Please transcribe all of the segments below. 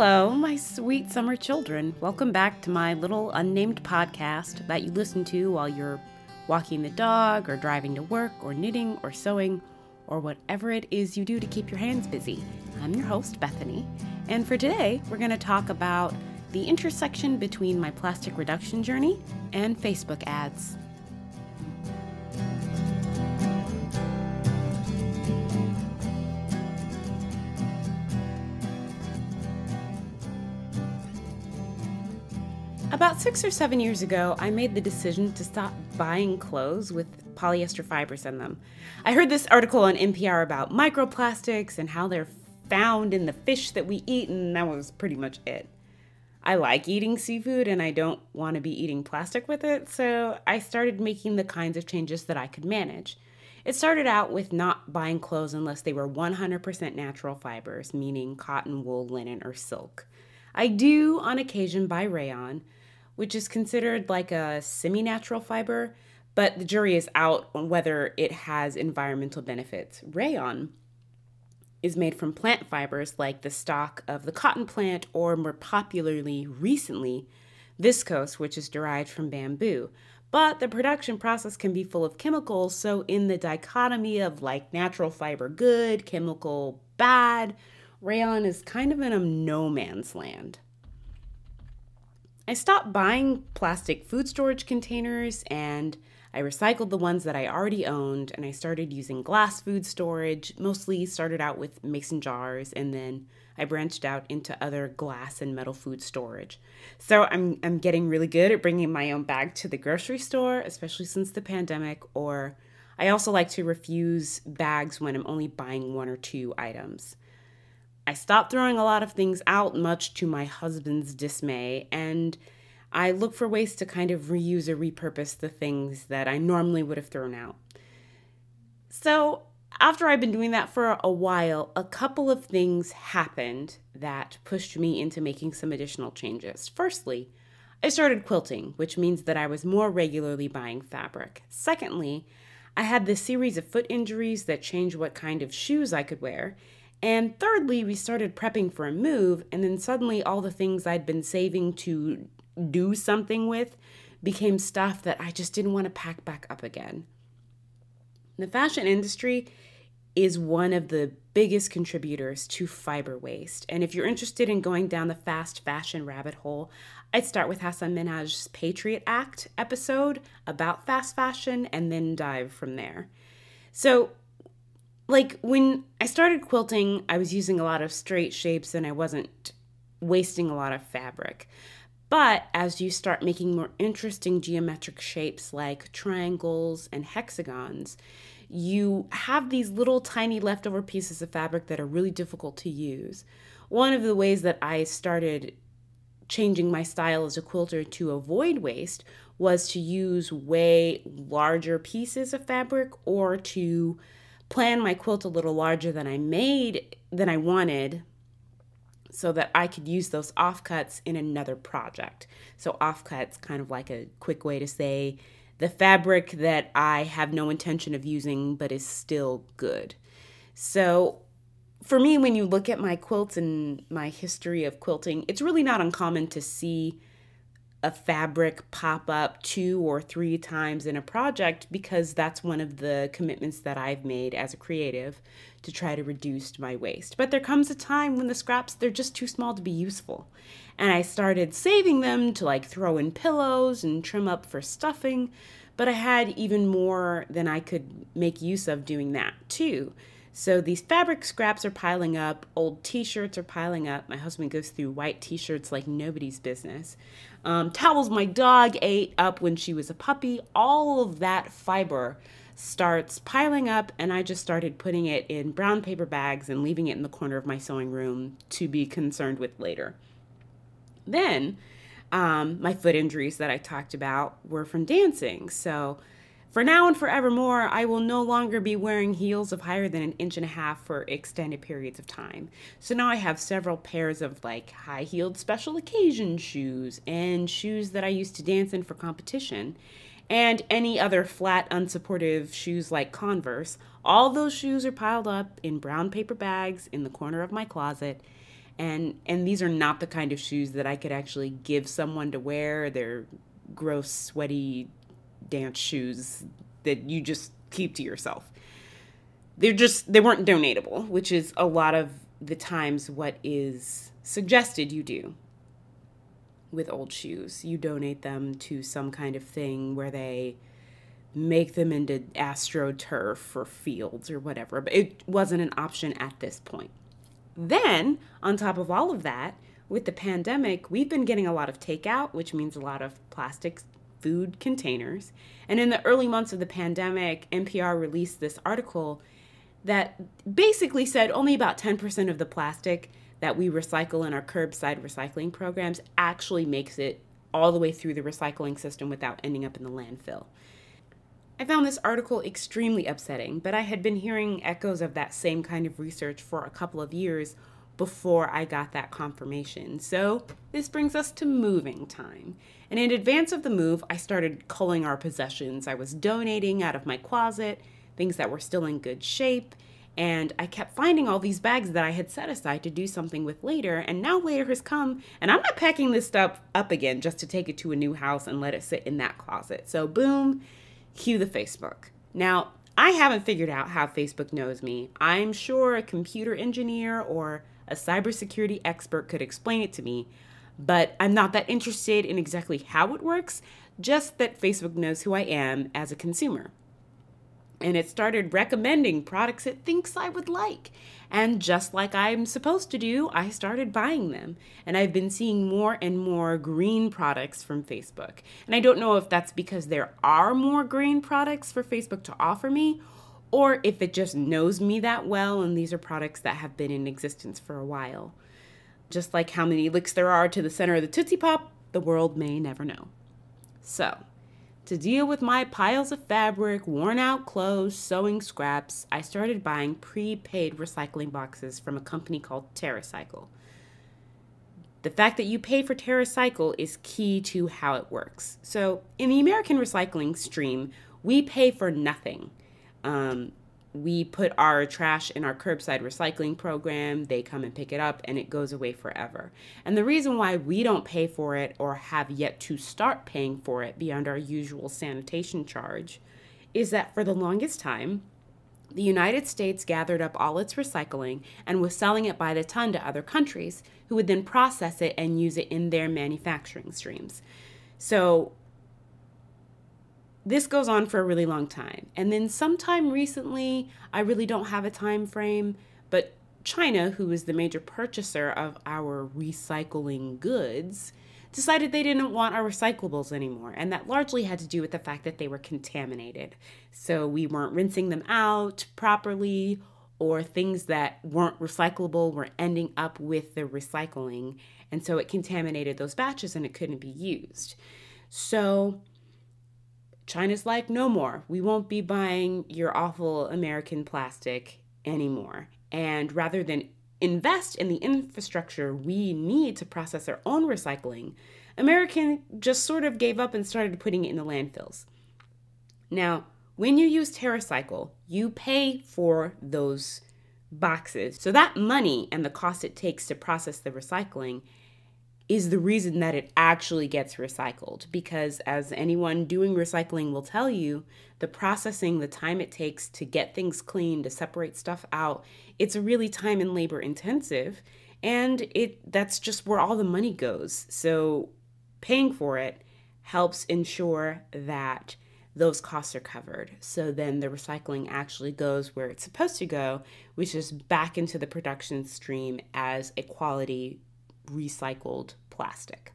Hello, my sweet summer children. Welcome back to my little unnamed podcast that you listen to while you're walking the dog, or driving to work, or knitting, or sewing, or whatever it is you do to keep your hands busy. I'm your host, Bethany, and for today, we're going to talk about the intersection between my plastic reduction journey and Facebook ads. About six or seven years ago, I made the decision to stop buying clothes with polyester fibers in them. I heard this article on NPR about microplastics and how they're found in the fish that we eat, and that was pretty much it. I like eating seafood and I don't want to be eating plastic with it, so I started making the kinds of changes that I could manage. It started out with not buying clothes unless they were 100% natural fibers, meaning cotton, wool, linen, or silk. I do on occasion buy rayon, which is considered like a semi natural fiber, but the jury is out on whether it has environmental benefits. Rayon is made from plant fibers like the stalk of the cotton plant, or more popularly recently, viscose, which is derived from bamboo. But the production process can be full of chemicals, so in the dichotomy of like natural fiber good, chemical bad, rayon is kind of in a no man's land. I stopped buying plastic food storage containers and I recycled the ones that I already owned and I started using glass food storage. Mostly started out with mason jars and then I branched out into other glass and metal food storage. So I'm I'm getting really good at bringing my own bag to the grocery store, especially since the pandemic or I also like to refuse bags when I'm only buying one or two items. I stopped throwing a lot of things out, much to my husband's dismay, and I look for ways to kind of reuse or repurpose the things that I normally would have thrown out. So, after I've been doing that for a while, a couple of things happened that pushed me into making some additional changes. Firstly, I started quilting, which means that I was more regularly buying fabric. Secondly, I had this series of foot injuries that changed what kind of shoes I could wear, and thirdly, we started prepping for a move, and then suddenly all the things I'd been saving to do something with became stuff that I just didn't want to pack back up again. The fashion industry is one of the biggest contributors to fiber waste. And if you're interested in going down the fast fashion rabbit hole, I'd start with Hasan Minhaj's Patriot Act episode about fast fashion and then dive from there. So, like when I started quilting, I was using a lot of straight shapes and I wasn't wasting a lot of fabric. But as you start making more interesting geometric shapes like triangles and hexagons, you have these little tiny leftover pieces of fabric that are really difficult to use. One of the ways that I started changing my style as a quilter to avoid waste was to use way larger pieces of fabric or to plan my quilt a little larger than I made than I wanted so that I could use those offcuts in another project. So offcuts kind of like a quick way to say the fabric that I have no intention of using but is still good. So for me when you look at my quilts and my history of quilting, it's really not uncommon to see a fabric pop up two or three times in a project because that's one of the commitments that I've made as a creative to try to reduce my waste. But there comes a time when the scraps they're just too small to be useful. And I started saving them to like throw in pillows and trim up for stuffing, but I had even more than I could make use of doing that too. So these fabric scraps are piling up, old t shirts are piling up. My husband goes through white t shirts like nobody's business. Um, towels my dog ate up when she was a puppy. All of that fiber starts piling up, and I just started putting it in brown paper bags and leaving it in the corner of my sewing room to be concerned with later. Then, um, my foot injuries that I talked about were from dancing. So, for now and forevermore, I will no longer be wearing heels of higher than an inch and a half for extended periods of time. So now I have several pairs of like high heeled special occasion shoes and shoes that I used to dance in for competition and any other flat, unsupportive shoes like Converse. All those shoes are piled up in brown paper bags in the corner of my closet. And and these are not the kind of shoes that I could actually give someone to wear. They're gross, sweaty dance shoes that you just keep to yourself. They're just they weren't donatable, which is a lot of the times what is suggested you do with old shoes. You donate them to some kind of thing where they make them into astroturf or fields or whatever, but it wasn't an option at this point. Then, on top of all of that, with the pandemic, we've been getting a lot of takeout, which means a lot of plastic food containers. And in the early months of the pandemic, NPR released this article that basically said only about 10% of the plastic that we recycle in our curbside recycling programs actually makes it all the way through the recycling system without ending up in the landfill. I found this article extremely upsetting, but I had been hearing echoes of that same kind of research for a couple of years before I got that confirmation. So, this brings us to moving time. And in advance of the move, I started culling our possessions. I was donating out of my closet things that were still in good shape. And I kept finding all these bags that I had set aside to do something with later. And now later has come, and I'm not packing this stuff up again just to take it to a new house and let it sit in that closet. So, boom, cue the Facebook. Now, I haven't figured out how Facebook knows me. I'm sure a computer engineer or a cybersecurity expert could explain it to me, but I'm not that interested in exactly how it works, just that Facebook knows who I am as a consumer and it started recommending products it thinks I would like. And just like I'm supposed to do, I started buying them. And I've been seeing more and more green products from Facebook. And I don't know if that's because there are more green products for Facebook to offer me, or if it just knows me that well and these are products that have been in existence for a while. Just like how many licks there are to the center of the Tootsie Pop, the world may never know. So, to deal with my piles of fabric, worn out clothes, sewing scraps, I started buying prepaid recycling boxes from a company called TerraCycle. The fact that you pay for TerraCycle is key to how it works. So, in the American recycling stream, we pay for nothing. Um, we put our trash in our curbside recycling program, they come and pick it up, and it goes away forever. And the reason why we don't pay for it or have yet to start paying for it beyond our usual sanitation charge is that for the longest time, the United States gathered up all its recycling and was selling it by the ton to other countries who would then process it and use it in their manufacturing streams. So this goes on for a really long time. And then sometime recently, I really don't have a time frame, but China, who is the major purchaser of our recycling goods, decided they didn't want our recyclables anymore. And that largely had to do with the fact that they were contaminated. So we weren't rinsing them out properly, or things that weren't recyclable were ending up with the recycling. And so it contaminated those batches and it couldn't be used. So China's like, no more. We won't be buying your awful American plastic anymore. And rather than invest in the infrastructure we need to process our own recycling, American just sort of gave up and started putting it in the landfills. Now, when you use TerraCycle, you pay for those boxes. So that money and the cost it takes to process the recycling is the reason that it actually gets recycled. Because, as anyone doing recycling will tell you, the processing, the time it takes to get things clean, to separate stuff out, it's really time and labor intensive. And it that's just where all the money goes. So, paying for it helps ensure that those costs are covered. So then the recycling actually goes where it's supposed to go, which is back into the production stream as a quality recycled plastic.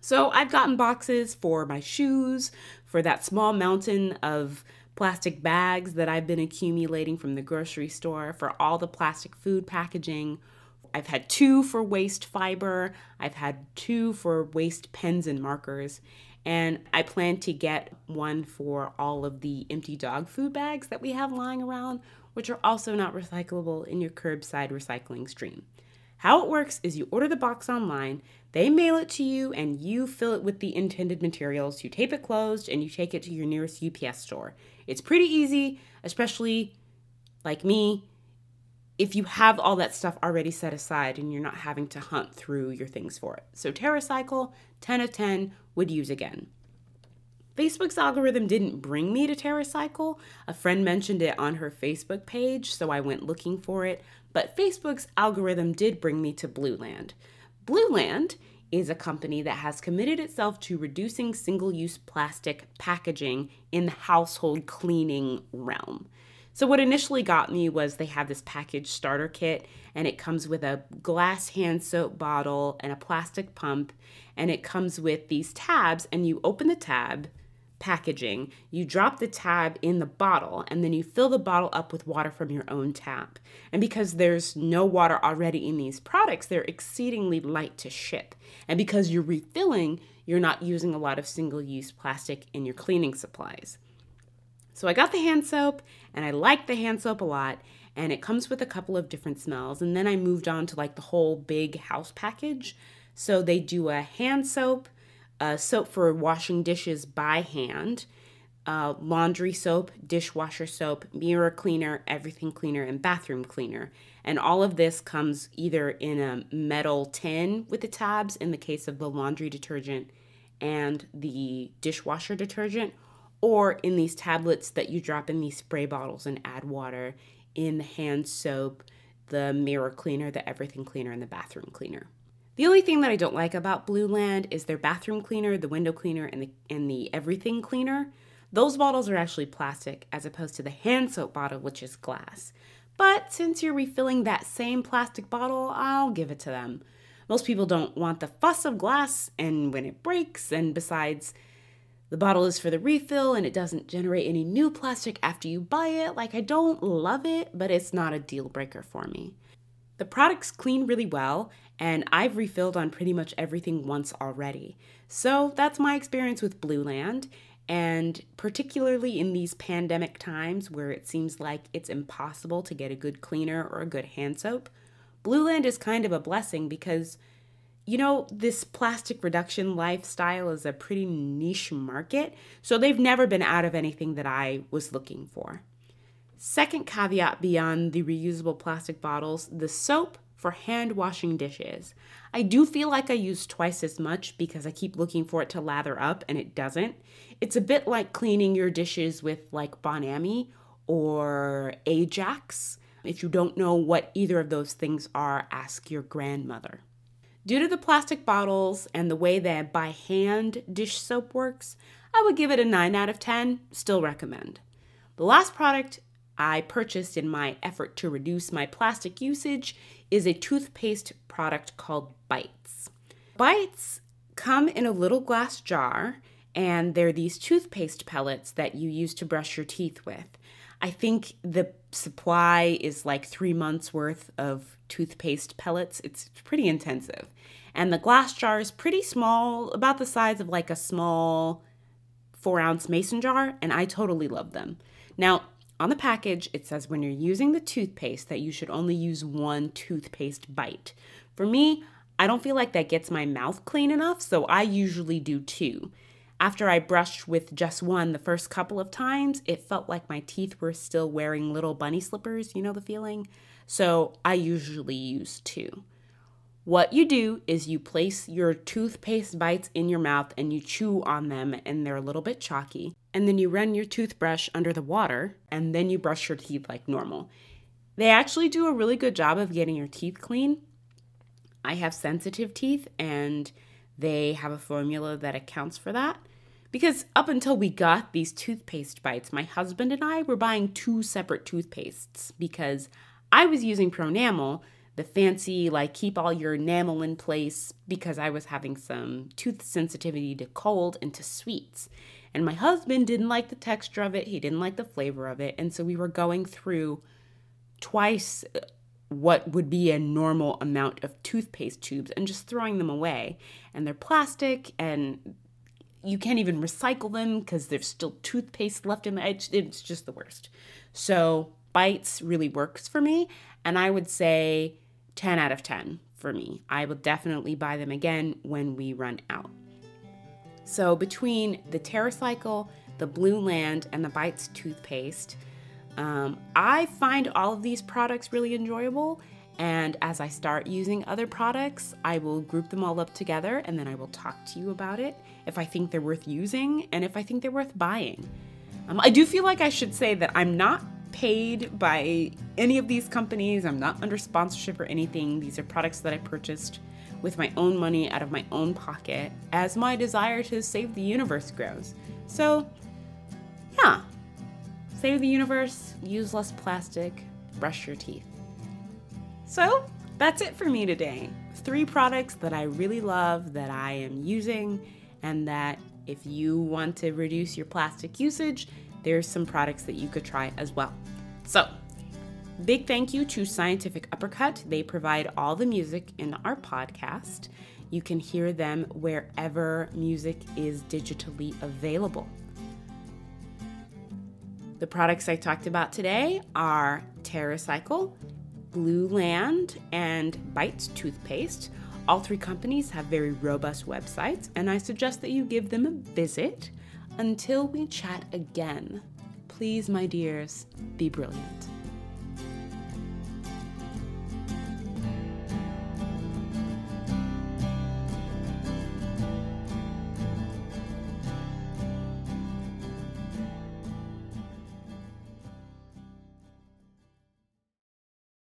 So I've gotten boxes for my shoes, for that small mountain of plastic bags that I've been accumulating from the grocery store, for all the plastic food packaging. I've had two for waste fiber, I've had two for waste pens and markers, and I plan to get one for all of the empty dog food bags that we have lying around, which are also not recyclable in your curbside recycling stream. How it works is you order the box online, they mail it to you, and you fill it with the intended materials. You tape it closed and you take it to your nearest UPS store. It's pretty easy, especially like me. if you have all that stuff already set aside and you're not having to hunt through your things for it. So TerraCycle, 10 of 10, would use again. Facebook's algorithm didn't bring me to TerraCycle. A friend mentioned it on her Facebook page, so I went looking for it. But Facebook's algorithm did bring me to Blueland. Blueland is a company that has committed itself to reducing single use plastic packaging in the household cleaning realm. So, what initially got me was they have this package starter kit, and it comes with a glass hand soap bottle and a plastic pump, and it comes with these tabs, and you open the tab packaging, you drop the tab in the bottle and then you fill the bottle up with water from your own tap. And because there's no water already in these products, they're exceedingly light to ship. And because you're refilling, you're not using a lot of single use plastic in your cleaning supplies. So I got the hand soap and I like the hand soap a lot. And it comes with a couple of different smells. And then I moved on to like the whole big house package. So they do a hand soap, uh, soap for washing dishes by hand, uh, laundry soap, dishwasher soap, mirror cleaner, everything cleaner, and bathroom cleaner. And all of this comes either in a metal tin with the tabs in the case of the laundry detergent and the dishwasher detergent, or in these tablets that you drop in these spray bottles and add water in the hand soap, the mirror cleaner, the everything cleaner, and the bathroom cleaner. The only thing that I don't like about Blueland is their bathroom cleaner, the window cleaner, and the and the everything cleaner. Those bottles are actually plastic as opposed to the hand soap bottle, which is glass. But since you're refilling that same plastic bottle, I'll give it to them. Most people don't want the fuss of glass and when it breaks, and besides, the bottle is for the refill and it doesn't generate any new plastic after you buy it. Like, I don't love it, but it's not a deal breaker for me. The products clean really well, and I've refilled on pretty much everything once already. So that's my experience with Blueland, And particularly in these pandemic times where it seems like it's impossible to get a good cleaner or a good hand soap, Blueland is kind of a blessing because, you know, this plastic reduction lifestyle is a pretty niche market. So they've never been out of anything that I was looking for. Second caveat beyond the reusable plastic bottles the soap for hand washing dishes. I do feel like I use twice as much because I keep looking for it to lather up and it doesn't. It's a bit like cleaning your dishes with like Bon Ami or Ajax. If you don't know what either of those things are, ask your grandmother. Due to the plastic bottles and the way that by hand dish soap works, I would give it a 9 out of 10, still recommend. The last product I purchased in my effort to reduce my plastic usage is a toothpaste product called Bites. Bites come in a little glass jar, and they're these toothpaste pellets that you use to brush your teeth with. I think the supply is like three months worth of toothpaste pellets. It's pretty intensive. And the glass jar is pretty small, about the size of like a small four ounce mason jar, and I totally love them. Now, on the package, it says when you're using the toothpaste that you should only use one toothpaste bite. For me, I don't feel like that gets my mouth clean enough, so I usually do two. After I brushed with just one the first couple of times, it felt like my teeth were still wearing little bunny slippers, you know the feeling? So I usually use two. What you do is you place your toothpaste bites in your mouth and you chew on them, and they're a little bit chalky. And then you run your toothbrush under the water, and then you brush your teeth like normal. They actually do a really good job of getting your teeth clean. I have sensitive teeth, and they have a formula that accounts for that. Because up until we got these toothpaste bites, my husband and I were buying two separate toothpastes because I was using Pronamel the fancy, like, keep all your enamel in place because I was having some tooth sensitivity to cold and to sweets. And my husband didn't like the texture of it, he didn't like the flavor of it. And so we were going through twice uh, what would be a normal amount of toothpaste tubes and just throwing them away. And they're plastic and you can't even recycle them because there's still toothpaste left in the edge. It's just the worst. So, bites really works for me. And I would say 10 out of 10 for me. I will definitely buy them again when we run out. So between the TerraCycle, the Blueland, and the Bites toothpaste, Um, I find all of these products really enjoyable, and as I start using other products, I will group them all up together and then I will talk to you about it if I think they're worth using and if I think they're worth buying. Um, I do feel like I should say that I'm not paid by any of these companies, I'm not under sponsorship or anything. These are products that I purchased with my own money out of my own pocket as my desire to save the universe grows. So, yeah, save the universe, use less plastic, brush your teeth. So that's it for me today. Three products that I really love that I am using, and that if you want to reduce your plastic usage, there's some products that you could try as well. So, big thank you to Scientific Uppercut. They provide all the music in our podcast. You can hear them wherever music is digitally available. The products I talked about today are TerraCycle, Blueland, and Bites toothpaste. All three companies have very robust websites, and I suggest that you give them a visit. Until we chat again, please, my dears, be brilliant.